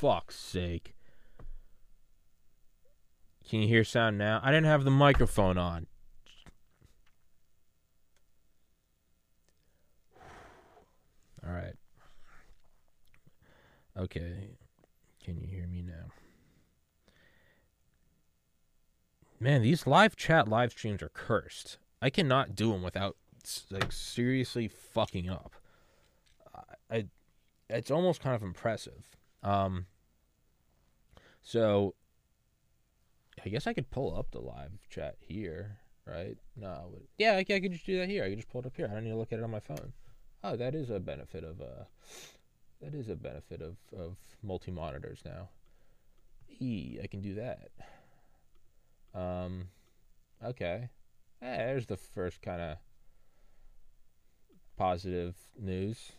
fuck's sake. Can you hear sound now? I didn't have the microphone on. All right. Okay. Can you hear me now? Man, these live chat live streams are cursed. I cannot do them without like seriously fucking up. I, I it's almost kind of impressive. Um so I guess I could pull up the live chat here, right? No, yeah, I, I could just do that here. I could just pull it up here. I don't need to look at it on my phone. Oh, that is a benefit of uh that is a benefit of of multi monitors now. E, I can do that. Um, okay. Hey, there's the first kind of positive news.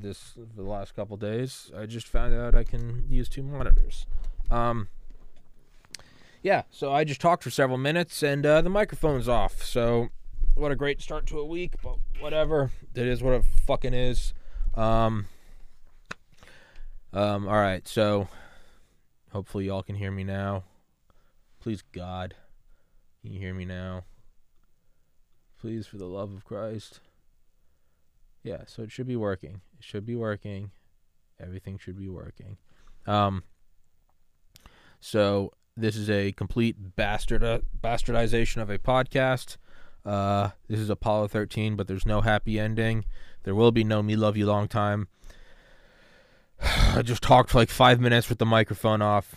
This the last couple days, I just found out I can use two monitors. Um, yeah, so I just talked for several minutes and uh, the microphone's off. So, what a great start to a week, but whatever. It is what it fucking is. Um, um, all right, so hopefully y'all can hear me now. Please, God, can you hear me now? Please, for the love of Christ. Yeah, so it should be working. It should be working. Everything should be working. Um, so this is a complete bastard bastardization of a podcast. Uh, this is Apollo 13, but there's no happy ending. There will be no "Me Love You Long Time." I just talked for like five minutes with the microphone off.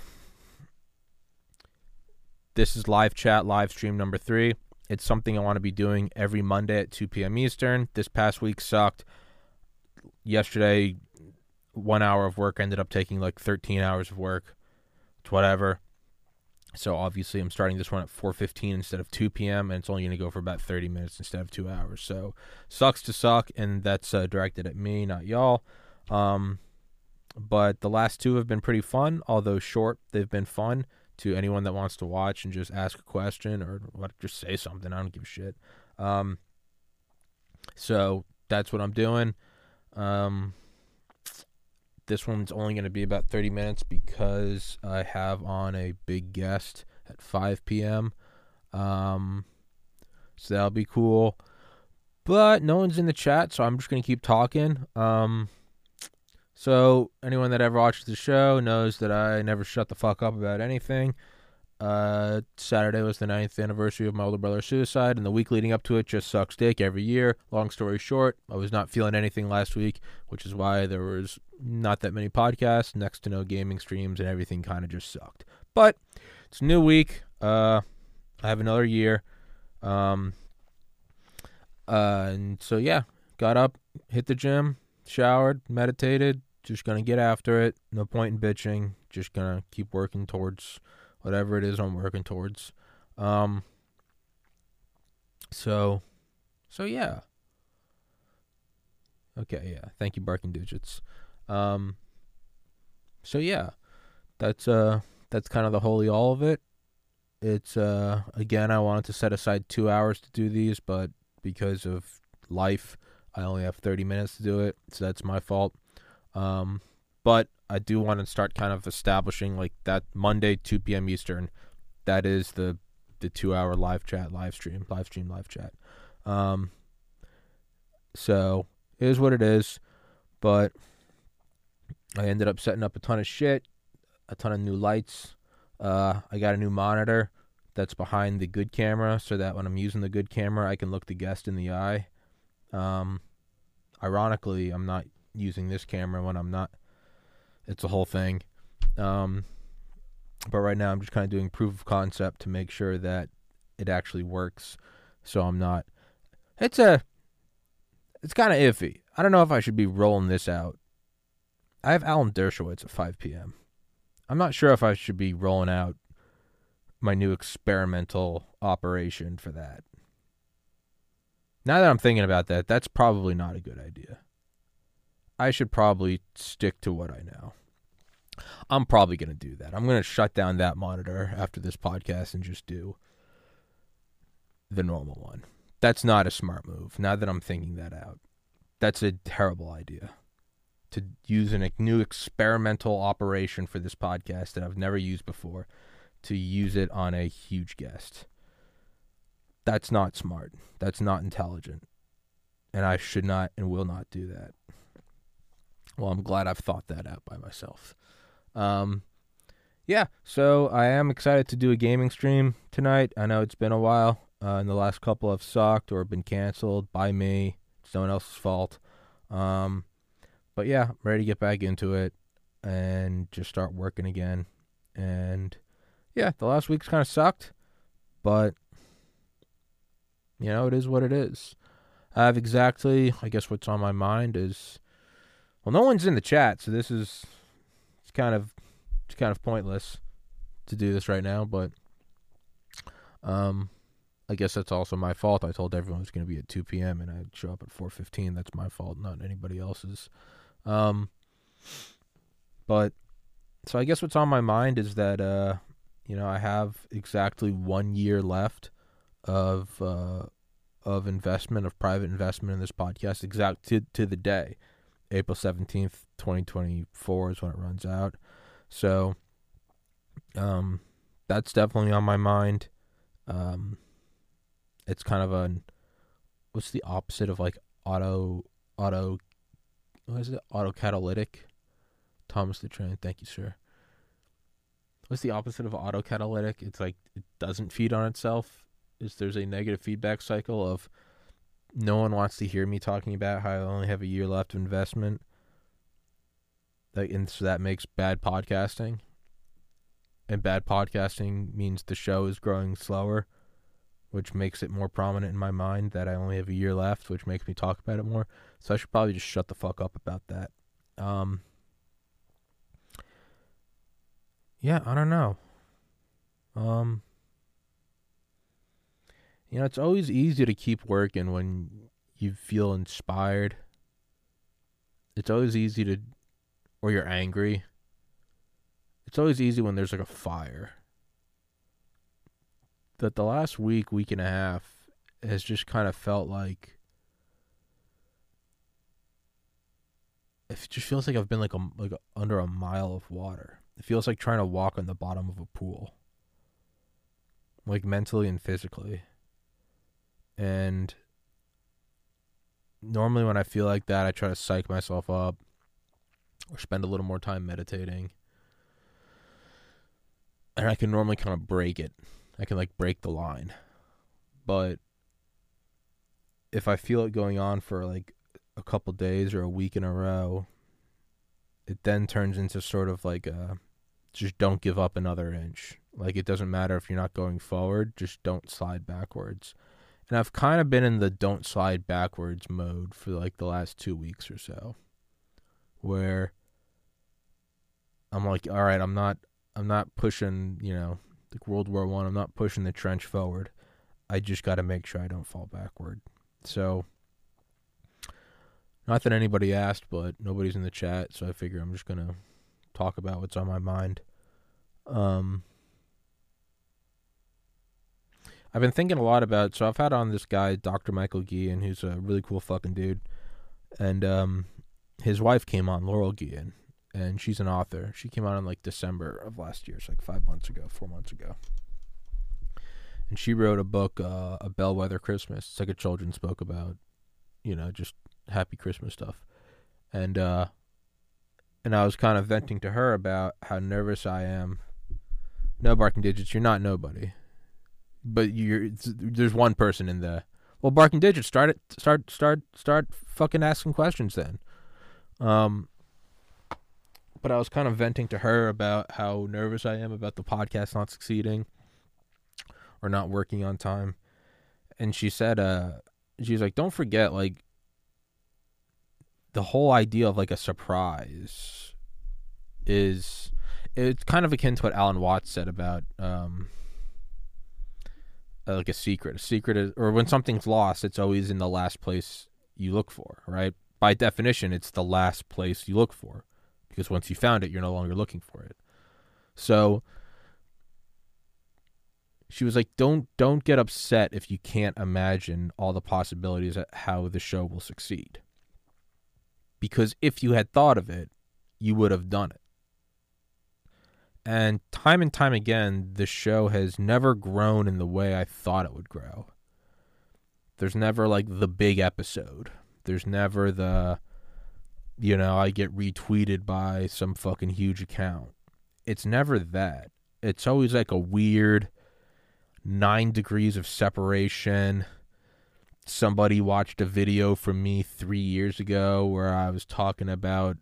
This is live chat, live stream number three. It's something I want to be doing every Monday at 2 p.m. Eastern. This past week sucked. Yesterday, one hour of work ended up taking like 13 hours of work. It's whatever. So obviously, I'm starting this one at 4:15 instead of 2 p.m. and it's only going to go for about 30 minutes instead of two hours. So sucks to suck, and that's uh, directed at me, not y'all. Um, but the last two have been pretty fun, although short. They've been fun to anyone that wants to watch and just ask a question or what, just say something. I don't give a shit. Um, so that's what I'm doing. Um, this one's only going to be about 30 minutes because I have on a big guest at 5 p.m. Um, so that'll be cool. But no one's in the chat, so I'm just going to keep talking. Um, so anyone that ever watches the show knows that I never shut the fuck up about anything. Uh, Saturday was the ninth anniversary of my older brother's suicide, and the week leading up to it just sucks dick every year. Long story short, I was not feeling anything last week, which is why there was not that many podcasts, next to no gaming streams, and everything kind of just sucked. But it's a new week. Uh, I have another year. Um, uh, and so yeah, got up, hit the gym, showered, meditated, just gonna get after it. No point in bitching. Just gonna keep working towards whatever it is I'm working towards. Um. So, so yeah. Okay, yeah. Thank you, Barking Digits. Um. So yeah, that's uh that's kind of the holy all of it. It's uh again I wanted to set aside two hours to do these, but because of life, I only have thirty minutes to do it, so that's my fault. Um, but I do want to start kind of establishing like that Monday 2 p.m. Eastern. That is the the two hour live chat, live stream, live stream, live chat. Um, so it is what it is. But I ended up setting up a ton of shit, a ton of new lights. Uh, I got a new monitor that's behind the good camera, so that when I'm using the good camera, I can look the guest in the eye. Um, ironically, I'm not using this camera when I'm not. It's a whole thing. Um, but right now I'm just kind of doing proof of concept to make sure that it actually works. So I'm not. It's a. It's kind of iffy. I don't know if I should be rolling this out. I have Alan Dershowitz at 5 p.m. I'm not sure if I should be rolling out my new experimental operation for that. Now that I'm thinking about that, that's probably not a good idea. I should probably stick to what I know. I'm probably going to do that. I'm going to shut down that monitor after this podcast and just do the normal one. That's not a smart move. Now that I'm thinking that out, that's a terrible idea. to use a new experimental operation for this podcast that I've never used before to use it on a huge guest. That's not smart. That's not intelligent. And I should not and will not do that. Well, I'm glad I've thought that out by myself. Um, yeah, so I am excited to do a gaming stream tonight. I know it's been a while. Uh, and the last couple have sucked or been canceled by me. It's no one else's fault. Um, but yeah, I'm ready to get back into it and just start working again. And yeah, the last week's kind of sucked, but you know, it is what it is. I have exactly, I guess, what's on my mind is, well, no one's in the chat, so this is, it's kind of, it's kind of pointless to do this right now, but, um, I guess that's also my fault. I told everyone it was going to be at 2 p.m. and I'd show up at 4:15. That's my fault, not anybody else's. Um, but so I guess what's on my mind is that uh, you know, I have exactly one year left of uh, of investment of private investment in this podcast, exact to to the day, April seventeenth, twenty twenty four is when it runs out. So, um, that's definitely on my mind. Um it's kind of a what's the opposite of like auto auto what is it? Auto catalytic thomas the train thank you sir. What's the opposite of auto catalytic it's like it doesn't feed on itself. Is there's a negative feedback cycle of no one wants to hear me talking about how i only have a year left of investment like and so that makes bad podcasting and bad podcasting means the show is growing slower which makes it more prominent in my mind that I only have a year left, which makes me talk about it more. So I should probably just shut the fuck up about that. Um, yeah, I don't know. Um, you know, it's always easy to keep working when you feel inspired. It's always easy to, or you're angry. It's always easy when there's like a fire that the last week, week and a half has just kind of felt like it just feels like I've been like a like under a mile of water. It feels like trying to walk on the bottom of a pool. Like mentally and physically. And normally when I feel like that, I try to psych myself up or spend a little more time meditating. And I can normally kind of break it I can like break the line. But if I feel it going on for like a couple days or a week in a row, it then turns into sort of like a just don't give up another inch. Like it doesn't matter if you're not going forward, just don't slide backwards. And I've kind of been in the don't slide backwards mode for like the last 2 weeks or so where I'm like, all right, I'm not I'm not pushing, you know, like World War One. I'm not pushing the trench forward. I just got to make sure I don't fall backward. So, not that anybody asked, but nobody's in the chat, so I figure I'm just gonna talk about what's on my mind. Um, I've been thinking a lot about. So I've had on this guy, Dr. Michael Guillen, who's a really cool fucking dude, and um, his wife came on, Laurel Guillen, and she's an author. She came on in like December of last year, so like five months ago, four months ago. And she wrote a book, uh, A Bellwether Christmas. It's like a children's book about, you know, just happy Christmas stuff. And uh, and I was kind of venting to her about how nervous I am. No barking digits, you're not nobody, but you're. There's one person in the. Well, barking digits, start it. Start start start fucking asking questions then. Um, but I was kind of venting to her about how nervous I am about the podcast not succeeding or not working on time. And she said, uh, she's like, don't forget, like, the whole idea of like a surprise is it's kind of akin to what Alan Watts said about um Uh, like a secret. A secret is, or when something's lost, it's always in the last place you look for, right? By definition, it's the last place you look for because once you found it, you're no longer looking for it. So she was like, "Don't don't get upset if you can't imagine all the possibilities at how the show will succeed." because if you had thought of it, you would have done it. And time and time again, the show has never grown in the way I thought it would grow. There's never like the big episode. There's never the, you know, I get retweeted by some fucking huge account. It's never that. It's always like a weird nine degrees of separation. Somebody watched a video from me three years ago where I was talking about,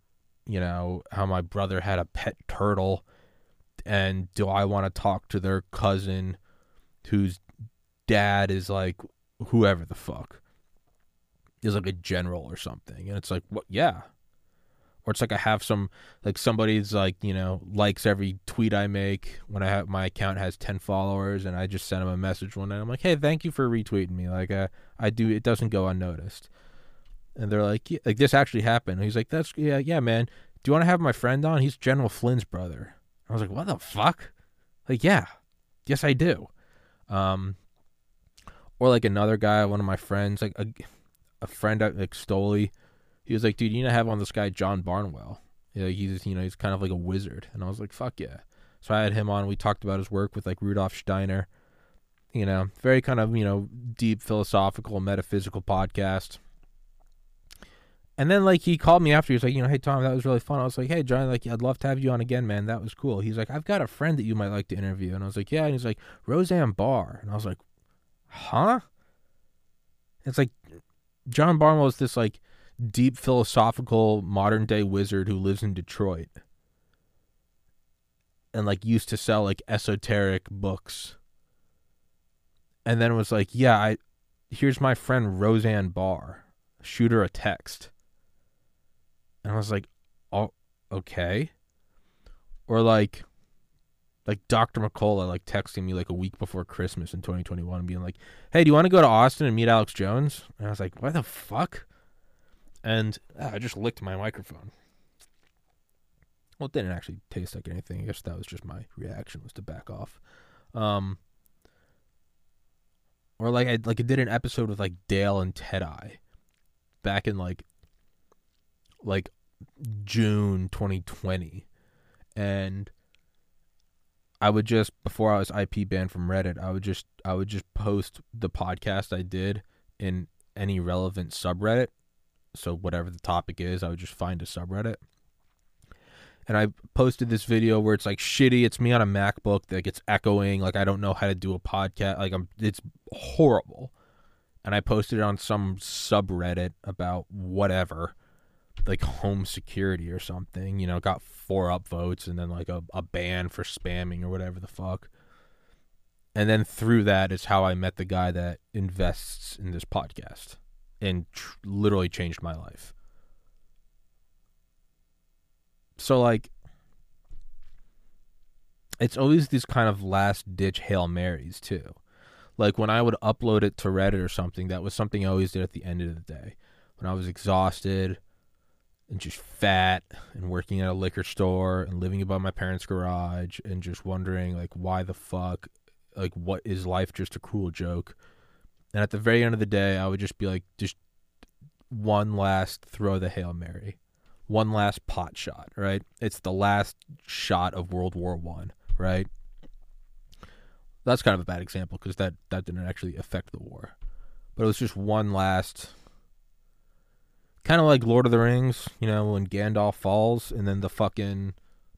you know, how my brother had a pet turtle and do I want to talk to their cousin whose dad is like whoever the fuck is like a general or something? And it's like what yeah. Or it's like I have some like somebody's like you know likes every tweet I make when I have my account has 10 followers and I just send them a message one night. I'm like hey thank you for retweeting me. Like uh, I do it doesn't go unnoticed. And they're like yeah, like this actually happened. And he's like that's yeah yeah man. Do you want to have my friend on? He's General Flynn's brother I was like, what the fuck? Like, yeah, yes, I do. Um, or like another guy, one of my friends, like a, a friend at like Stoli, he was like, dude, you to have on this guy John Barnwell. Yeah, he's you know he's kind of like a wizard, and I was like, fuck yeah. So I had him on. We talked about his work with like Rudolf Steiner. You know, very kind of you know deep philosophical, metaphysical podcast. And then like he called me after. He was like, you know, hey Tom, that was really fun. I was like, hey John, like I'd love to have you on again, man. That was cool. He's like, I've got a friend that you might like to interview, and I was like, yeah. And he's like, Roseanne Barr, and I was like, huh? It's like John Barnwell is this like deep philosophical modern day wizard who lives in Detroit and like used to sell like esoteric books. And then was like, yeah, I here's my friend Roseanne Barr. Shoot her a text. And I was like, oh, okay. Or like, like Dr. McCullough like texting me like a week before Christmas in 2021 and being like, hey, do you want to go to Austin and meet Alex Jones? And I was like, why the fuck? And ah, I just licked my microphone. Well, it didn't actually taste like anything. I guess that was just my reaction was to back off. Um, or like I like I did an episode with like Dale and Ted I back in like like June 2020, and I would just before I was IP banned from Reddit, I would just I would just post the podcast I did in any relevant subreddit. So whatever the topic is, I would just find a subreddit. And I posted this video where it's like shitty. It's me on a MacBook that gets echoing. Like I don't know how to do a podcast. Like I'm, it's horrible. And I posted it on some subreddit about whatever like home security or something. You know, got four upvotes and then like a, a ban for spamming or whatever the fuck. And then through that is how I met the guy that invests in this podcast and tr- literally changed my life. So like it's always these kind of last ditch Hail Marys too. Like when I would upload it to Reddit or something, that was something I always did at the end of the day. When I was exhausted, and just fat and working at a liquor store and living above my parents' garage and just wondering like why the fuck like what is life just a cruel joke? And at the very end of the day i would just be like just one last throw the hail mary. One last pot shot right? It's the last shot of world war one right? That's kind of a bad example because that that didn't actually affect the war. But it was just one last kind of like Lord of the Rings, you know, when Gandalf falls and then the fucking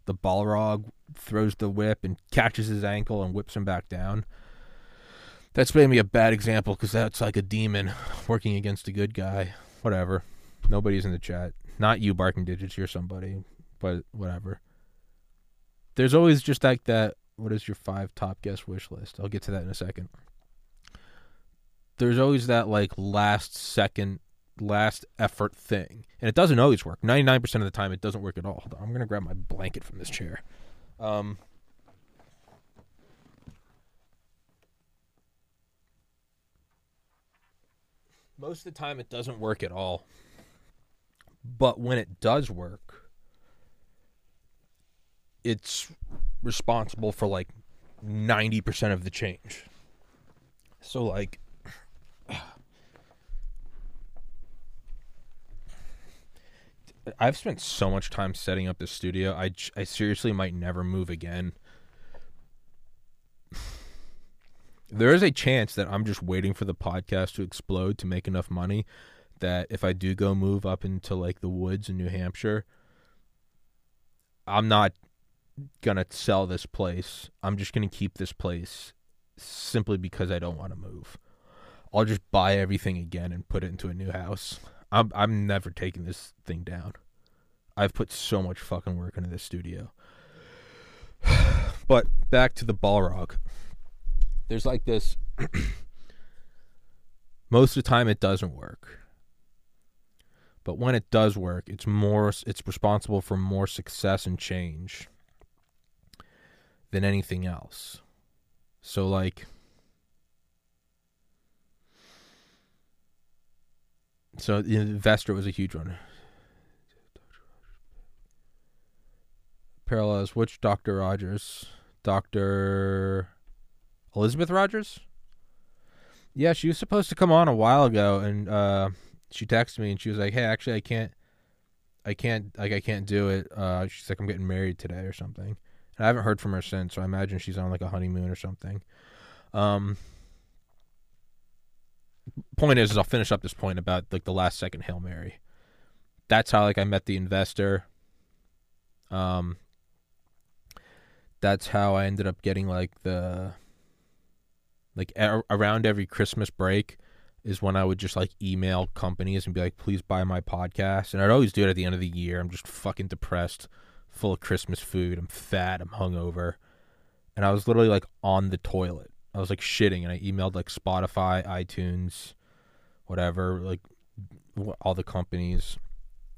the Balrog throws the whip and catches his ankle and whips him back down. That's maybe a bad example because that's like a demon working against a good guy. Whatever. Nobody's in the chat. Not you, barking digits. You're somebody, but whatever. There's always just like that. What is your five top guest wish list? I'll get to that in a second. There's always that like last second last effort thing. And it doesn't always work. 99% of the time, it doesn't work at all. I'm going to grab my blanket from this chair. Um, most of the time, it doesn't work at all. But when it does work, it's responsible for like 90% of the change. So, like, I've spent so much time setting up this studio. I I seriously might never move again. There is a chance that I'm just waiting for the podcast to explode to make enough money that if I do go move up into like the woods in New Hampshire, I'm not gonna sell this place. I'm just gonna keep this place simply because I don't want to move. I'll just buy everything again and put it into a new house. I'm I'm never taking this thing down. I've put so much fucking work into this studio. but back to the Balrog. There's like this most of the time it doesn't work. But when it does work, it's more it's responsible for more success and change than anything else. So like so the investor was a huge one. Parallels which Dr. Rogers? Dr. Elizabeth Rogers? Yeah, she was supposed to come on a while ago and uh she texted me and she was like, "Hey, actually I can't I can't like I can't do it. Uh she's like I'm getting married today or something." And I haven't heard from her since, so I imagine she's on like a honeymoon or something. Um, point is, is I'll finish up this point about like the last second hail mary. That's how like I met the investor. Um, that's how I ended up getting like the like a- around every Christmas break is when I would just like email companies and be like, please buy my podcast. And I'd always do it at the end of the year. I'm just fucking depressed full of Christmas food. I'm fat. I'm hungover. And I was literally like on the toilet. I was like shitting and I emailed like Spotify, iTunes, whatever, like all the companies.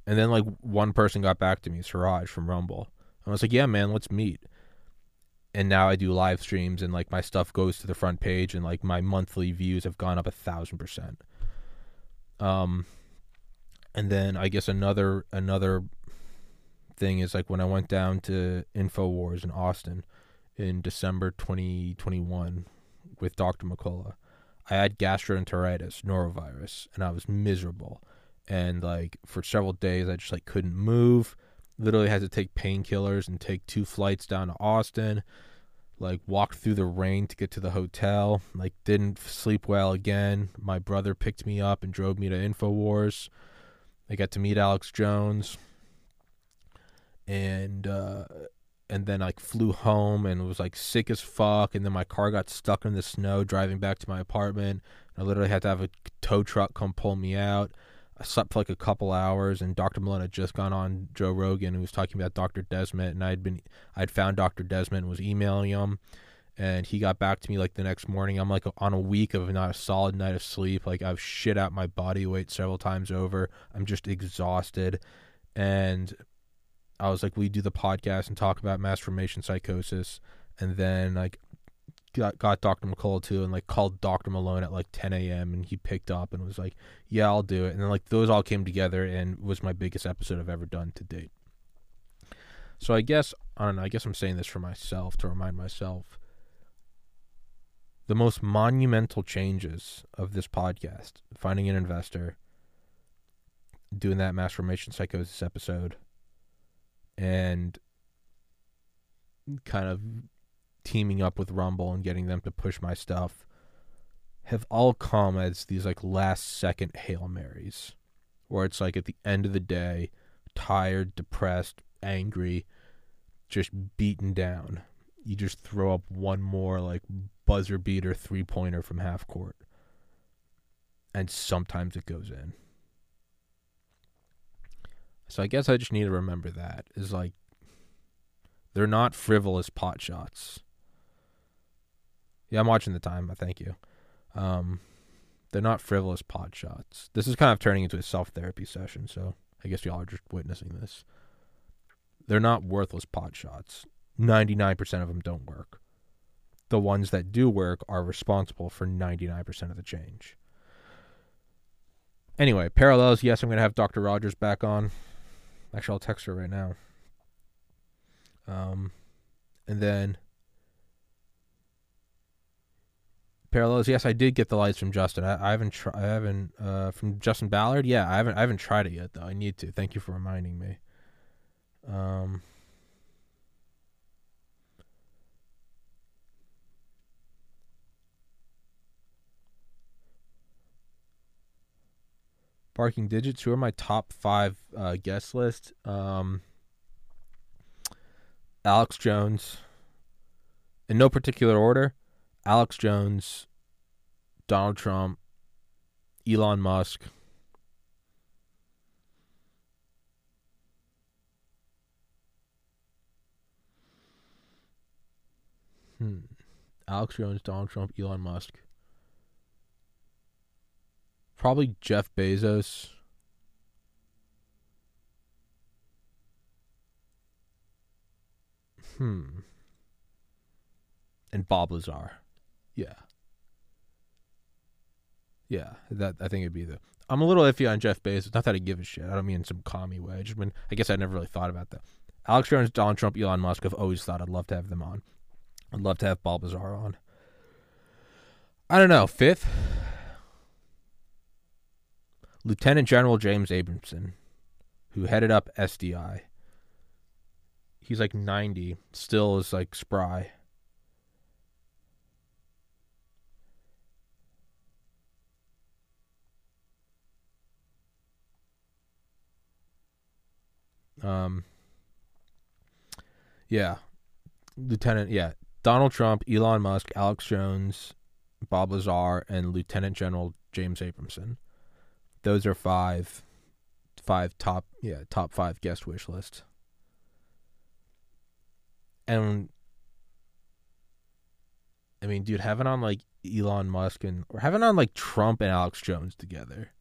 And then like one person got back to me, Siraj from Rumble. I was like, yeah, man, let's meet. And now I do live streams and like my stuff goes to the front page and like my monthly views have gone up a thousand percent. Um, and then I guess another another thing is like when I went down to InfoWars in Austin in December 2021 with Dr. McCullough, I had gastroenteritis, norovirus, and I was miserable. And like for several days, I just like couldn't move. Literally had to take painkillers and take two flights down to Austin. Like walked through the rain to get to the hotel. Like didn't sleep well again. My brother picked me up and drove me to Infowars. I got to meet Alex Jones and uh, and then like flew home and was like sick as fuck. And then my car got stuck in the snow driving back to my apartment. I literally had to have a tow truck come pull me out. I slept for like a couple hours, and Dr. Malone had just gone on Joe Rogan, who was talking about Dr. Desmet and I'd been I'd found Dr. Desmet and was emailing him, and he got back to me like the next morning. I'm like on a week of not a solid night of sleep. Like I've shit out my body weight several times over. I'm just exhausted, and I was like, we do the podcast and talk about mass formation psychosis, and then like got got Dr. McCullough too, and like called Dr. Malone at like 10 a.m. and he picked up and was like, yeah, I'll do it, and then like those all came together and was my biggest episode I've ever done to date. So I guess I don't know. I guess I'm saying this for myself to remind myself. The most monumental changes of this podcast: finding an investor, doing that mass formation psychosis episode, and kind of teaming up with Rumble and getting them to push my stuff have all come as these like last second Hail Marys where it's like at the end of the day, tired, depressed, angry, just beaten down. You just throw up one more like buzzer beater three pointer from half court. And sometimes it goes in. So I guess I just need to remember that is like they're not frivolous pot shots. Yeah, I'm watching the time. Thank you. Um, they're not frivolous pot shots. This is kind of turning into a self therapy session, so I guess y'all are just witnessing this. They're not worthless pot shots. 99% of them don't work. The ones that do work are responsible for 99% of the change. Anyway, parallels. Yes, I'm going to have Dr. Rogers back on. Actually, I'll text her right now. Um, and then Parallels. Yes, I did get the lights from Justin. I, I haven't tried. I haven't uh, from Justin Ballard. Yeah, I haven't. I haven't tried it yet though. I need to. Thank you for reminding me. Um. Barking digits. Who are my top five uh, guest list? Um, Alex Jones. In no particular order. Alex Jones, Donald Trump, Elon Musk. Hmm. Alex Jones, Donald Trump, Elon Musk. Probably Jeff Bezos. Hmm. And Bob Lazar. Yeah. Yeah, that I think it'd be the. I'm a little iffy on Jeff Bezos. Not that I give a shit. I don't mean in some commie way. I just mean I guess I never really thought about that. Alex Jones, Donald Trump, Elon Musk. I've always thought I'd love to have them on. I'd love to have Bob Lazar on. I don't know. Fifth, Lieutenant General James Abrahamson, who headed up SDI. He's like 90, still is like spry. Um, yeah, Lieutenant. Yeah, Donald Trump, Elon Musk, Alex Jones, Bob Lazar, and Lieutenant General James Abrahamson. Those are five, five top. Yeah, top five guest wish list. And I mean, dude, having on like Elon Musk and or having on like Trump and Alex Jones together,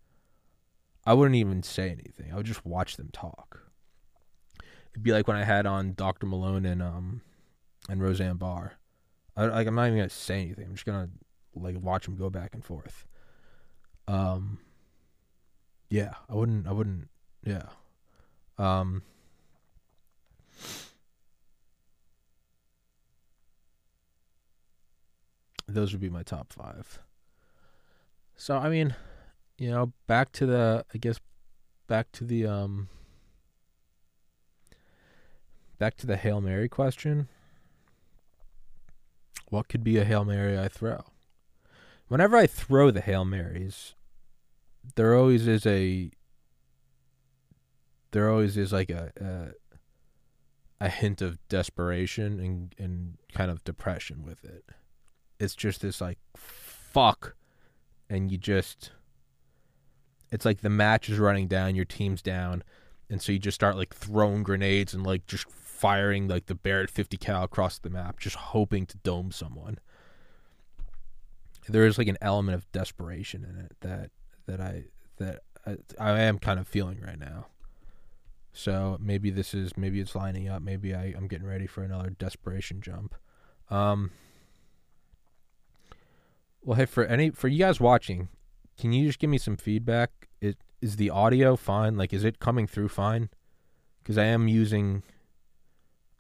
I wouldn't even say anything. I would just watch them talk. It'd be like when I had on Dr. Malone and um and Roseanne Barr. I, like I'm not even gonna say anything. I'm just gonna like watch them go back and forth. Um. Yeah, I wouldn't. I wouldn't. Yeah. Um. Those would be my top five. So I mean, you know, back to the I guess back to the um back to the Hail Mary question. What could be a Hail Mary I throw? Whenever I throw the Hail Marys, there always is a there always is like a a, a hint of desperation and and kind of depression with it. It's just this like fuck and you just it's like the match is running down, your team's down, and so you just start like throwing grenades and like just firing like the Barrett 50 cal across the map, just hoping to dome someone. There is like an element of desperation in it that that I that I, I am kind of feeling right now. So maybe this is maybe it's lining up. Maybe I, I'm getting ready for another desperation jump. Um, well, hey, for any for you guys watching, can you just give me some feedback? Is is the audio fine? Like, is it coming through fine? Because I am using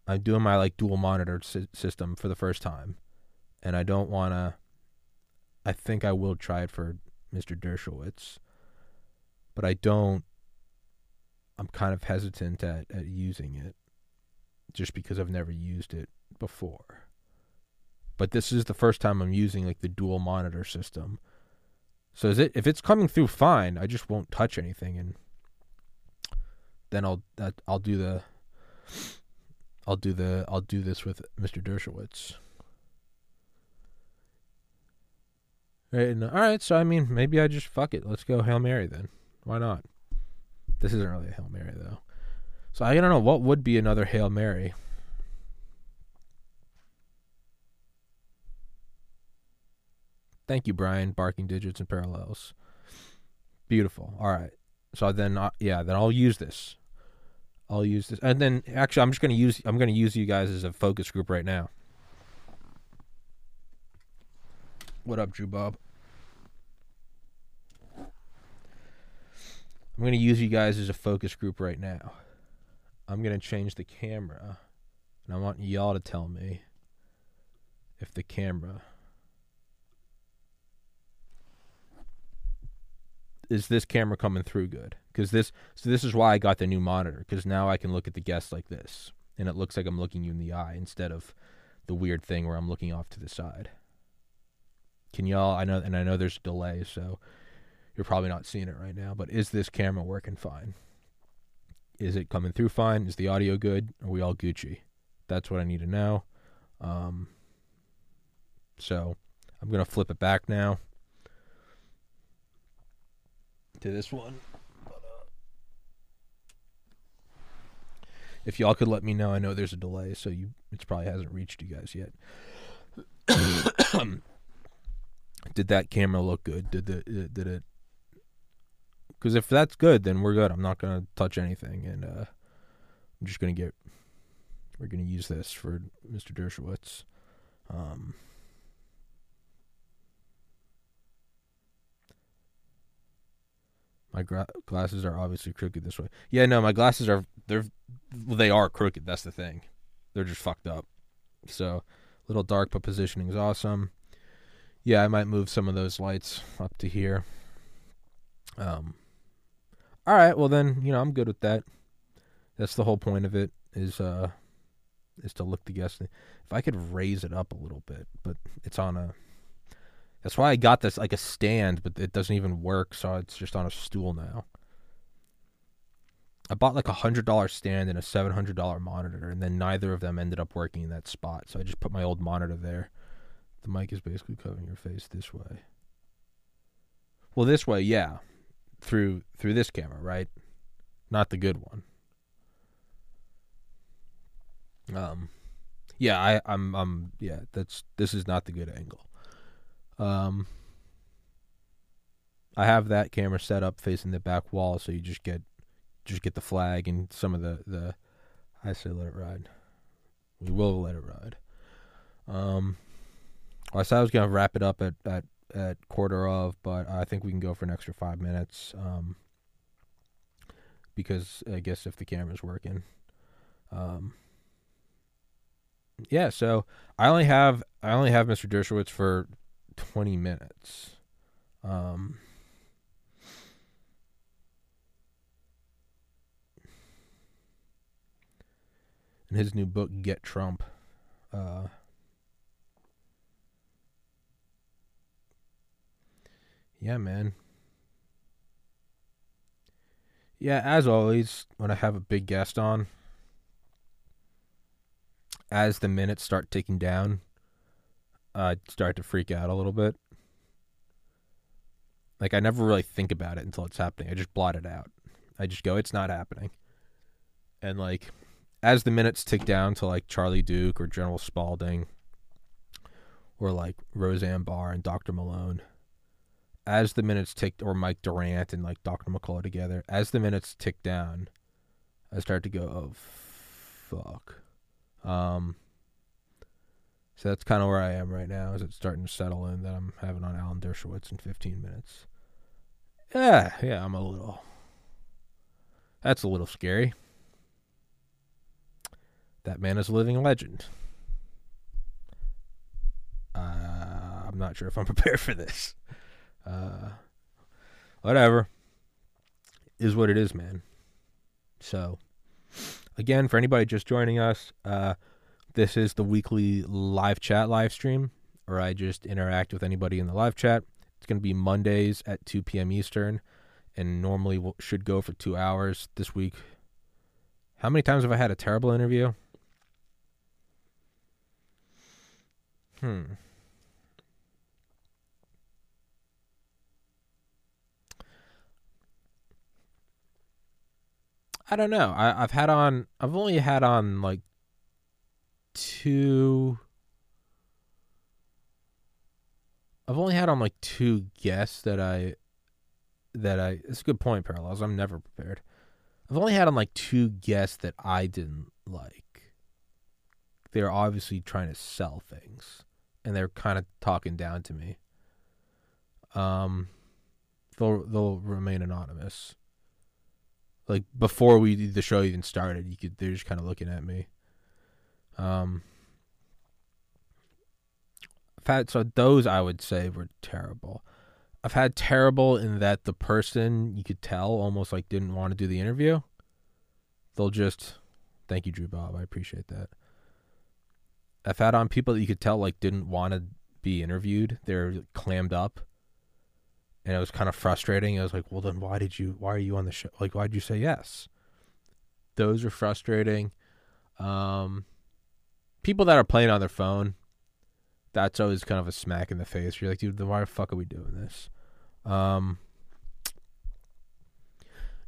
I'm doing my like dual monitor sy- system for the first time, and I don't want to. I think I will try it for Mr. Dershowitz, but I don't. I'm kind of hesitant at, at using it, just because I've never used it before. But this is the first time I'm using like the dual monitor system. So is it if it's coming through fine, I just won't touch anything and then I'll I'll do the I'll do the I'll do this with Mr. Dershowitz. And, all right. So I mean, maybe I just fuck it. Let's go Hail Mary then. Why not? This isn't really a Hail Mary though. So I don't know what would be another Hail Mary. Thank you, Brian. Barking digits and parallels. Beautiful. All right. So then, uh, yeah, then I'll use this. I'll use this, and then actually, I'm just gonna use I'm gonna use you guys as a focus group right now. What up, Drew Bob? I'm going to use you guys as a focus group right now. I'm going to change the camera, and I want y'all to tell me if the camera is this camera coming through good because this so this is why I got the new monitor because now I can look at the guests like this and it looks like I'm looking you in the eye instead of the weird thing where I'm looking off to the side. Can y'all? I know, and I know there's a delay, so you're probably not seeing it right now. But is this camera working fine? Is it coming through fine? Is the audio good? Are we all Gucci? That's what I need to know. Um, so I'm gonna flip it back now to this one. If y'all could let me know, I know there's a delay, so you it probably hasn't reached you guys yet. did that camera look good? Did the uh, did it? Because if that's good, then we're good. I'm not gonna touch anything, and uh, I'm just gonna get. We're gonna use this for Mr. Dershowitz. Um, my gra- glasses are obviously crooked this way. Yeah, no, my glasses are they're well, they are crooked. That's the thing. They're just fucked up. So, little dark, but positioning is awesome. Yeah, I might move some of those lights up to here. Um. All right, well then, you know, I'm good with that. That's the whole point of it is uh is to look the guest. If I could raise it up a little bit, but it's on a that's why I got this like a stand, but it doesn't even work, so it's just on a stool now. I bought like a hundred dollar stand and a seven hundred dollar monitor, and then neither of them ended up working in that spot. So I just put my old monitor there. The mic is basically covering your face this way. Well, this way, yeah, through through this camera, right? Not the good one. Um, yeah, I, I'm, I'm, yeah, that's this is not the good angle. Um, I have that camera set up facing the back wall, so you just get just get the flag and some of the the. I say let it ride. We will let it ride. Um, I said I was gonna wrap it up at at at quarter of, but I think we can go for an extra five minutes. Um, because I guess if the camera's working, um, yeah. So I only have I only have Mr. Dershowitz for 20 minutes. Um, in his new book, Get Trump, uh, yeah, man. Yeah, as always, when I have a big guest on, as the minutes start ticking down, I start to freak out a little bit. Like I never really think about it until it's happening. I just blot it out. I just go, it's not happening. And like as the minutes tick down to like Charlie Duke or General Spalding or like Roseanne Barr and Dr. Malone, as the minutes tick or Mike Durant and like Dr. McCullough together, as the minutes tick down, I start to go, oh fuck. Um so that's kind of where I am right now. Is it starting to settle in that I'm having on Alan Dershowitz in 15 minutes? Yeah, yeah, I'm a little. That's a little scary. That man is a living legend. Uh, I'm not sure if I'm prepared for this. Uh, whatever. Is what it is, man. So, again, for anybody just joining us, uh, this is the weekly live chat live stream, where I just interact with anybody in the live chat. It's going to be Mondays at 2 p.m. Eastern, and normally should go for two hours. This week, how many times have I had a terrible interview? Hmm. I don't know. I, I've had on. I've only had on like two. I've only had on like two guests that I that I. It's a good point, parallels. I'm never prepared. I've only had on like two guests that I didn't like. They're obviously trying to sell things, and they're kind of talking down to me. Um, they'll they'll remain anonymous. Like before we the show even started, you could they're just kind of looking at me. Um, fat, so those I would say were terrible. I've had terrible in that the person you could tell almost like didn't want to do the interview. They'll just thank you, Drew Bob. I appreciate that. I've had on people that you could tell like didn't want to be interviewed. They're clammed up. And it was kind of frustrating. I was like, well then why did you why are you on the show? Like why did you say yes? Those are frustrating. Um people that are playing on their phone, that's always kind of a smack in the face. You're like, dude, why the fuck are we doing this? Um,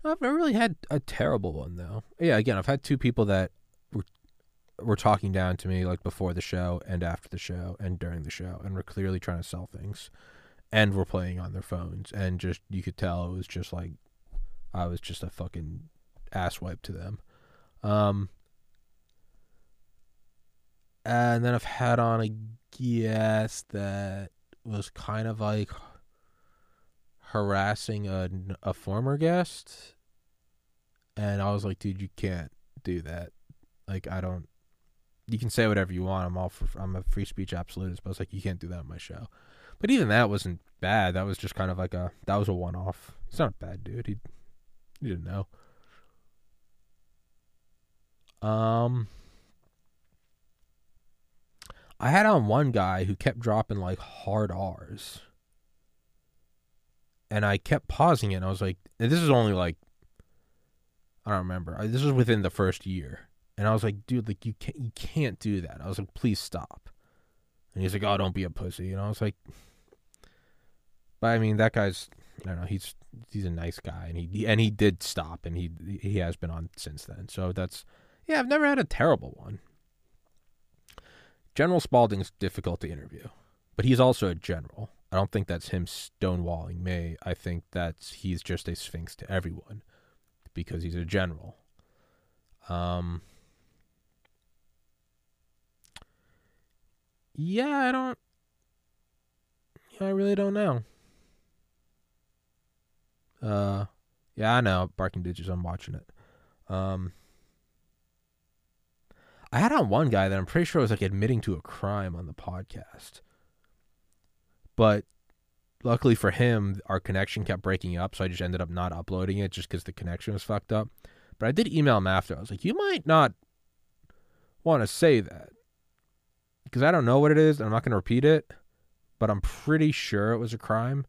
I've never really had a terrible one though. Yeah, again, I've had two people that were were talking down to me like before the show and after the show and during the show, and were clearly trying to sell things, and were playing on their phones, and just you could tell it was just like I was just a fucking asswipe to them. Um, and then I've had on a guest that was kind of like harassing a, a former guest. And I was like, dude, you can't do that. Like, I don't. You can say whatever you want. I'm all for. I'm a free speech absolutist, but I was like, you can't do that on my show. But even that wasn't bad. That was just kind of like a. That was a one off. He's not a bad dude. He, he didn't know. Um. I had on one guy who kept dropping like hard R's. And I kept pausing it and I was like, this is only like I don't remember. This was within the first year. And I was like, dude, like you can't you can't do that. I was like, please stop. And he's like, Oh, don't be a pussy. And I was like But I mean that guy's I don't know, he's he's a nice guy and he and he did stop and he he has been on since then. So that's yeah, I've never had a terrible one. General Spalding's difficult to interview, but he's also a general. I don't think that's him stonewalling me. I think that's he's just a sphinx to everyone because he's a general. Um, yeah, I don't. I really don't know. Uh, yeah, I know. Barking Digits. I'm watching it. Um, I had on one guy that I'm pretty sure was like admitting to a crime on the podcast. But luckily for him, our connection kept breaking up, so I just ended up not uploading it just because the connection was fucked up. But I did email him after. I was like, you might not want to say that because I don't know what it is. I'm not going to repeat it, but I'm pretty sure it was a crime,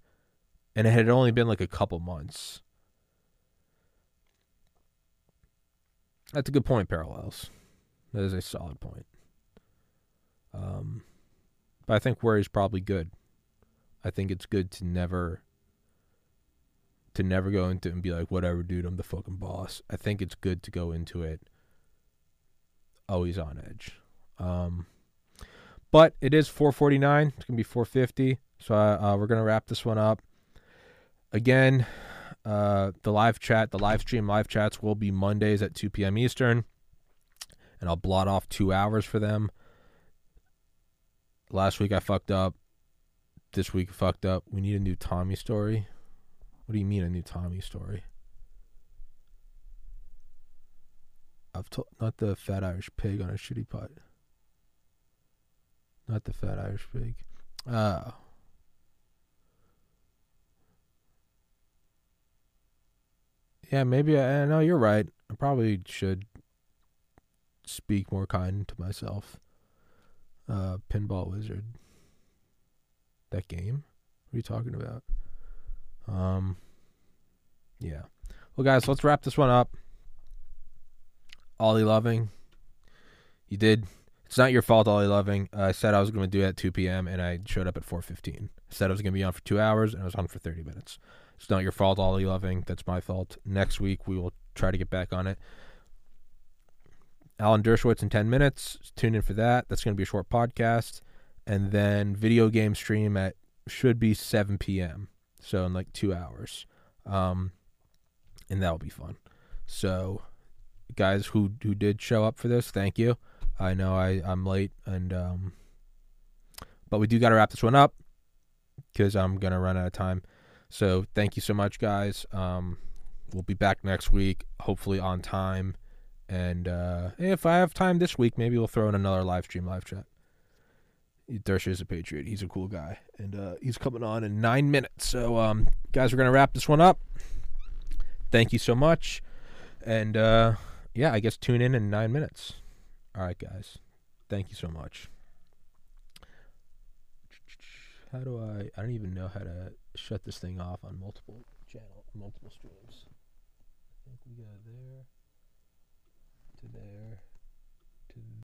and it had only been like a couple months. That's a good point. Parallels. That is a solid point. Um, but I think worry is probably good. I think it's good to never to never go into it and be like, whatever, dude, I'm the fucking boss. I think it's good to go into it always on edge. Um, but it is 449. It's gonna be 450. So uh, uh, we're gonna wrap this one up. Again, uh, the live chat, the live stream, live chats will be Mondays at 2 p.m. Eastern and I'll blot off two hours for them. Last week I fucked up. This week fucked up. We need a new Tommy story. What do you mean a new Tommy story? I've told not the fat Irish pig on a shitty putt. Not the fat Irish pig. Uh Yeah, maybe I, I know you're right. I probably should speak more kind to myself. Uh, Pinball Wizard. That game? What are you talking about? Um, yeah. Well, guys, let's wrap this one up. Ollie Loving, you did. It's not your fault, Ollie Loving. I said I was going to do it at 2 p.m. and I showed up at 4:15. I said I was going to be on for two hours and I was on for 30 minutes. It's not your fault, Ollie Loving. That's my fault. Next week we will try to get back on it. Alan Dershowitz in 10 minutes. Tune in for that. That's going to be a short podcast. And then video game stream at should be 7 p.m. So in like two hours. Um, and that'll be fun. So, guys who who did show up for this, thank you. I know I I'm late and um, but we do got to wrap this one up because I'm gonna run out of time. So thank you so much, guys. Um, we'll be back next week, hopefully on time. And uh, if I have time this week, maybe we'll throw in another live stream, live chat. Dersher is a Patriot. He's a cool guy, and uh, he's coming on in nine minutes. So, um, guys, we're gonna wrap this one up. Thank you so much, and uh, yeah, I guess tune in in nine minutes. All right, guys. Thank you so much. How do I? I don't even know how to shut this thing off on multiple channel, multiple streams. I think we got there to there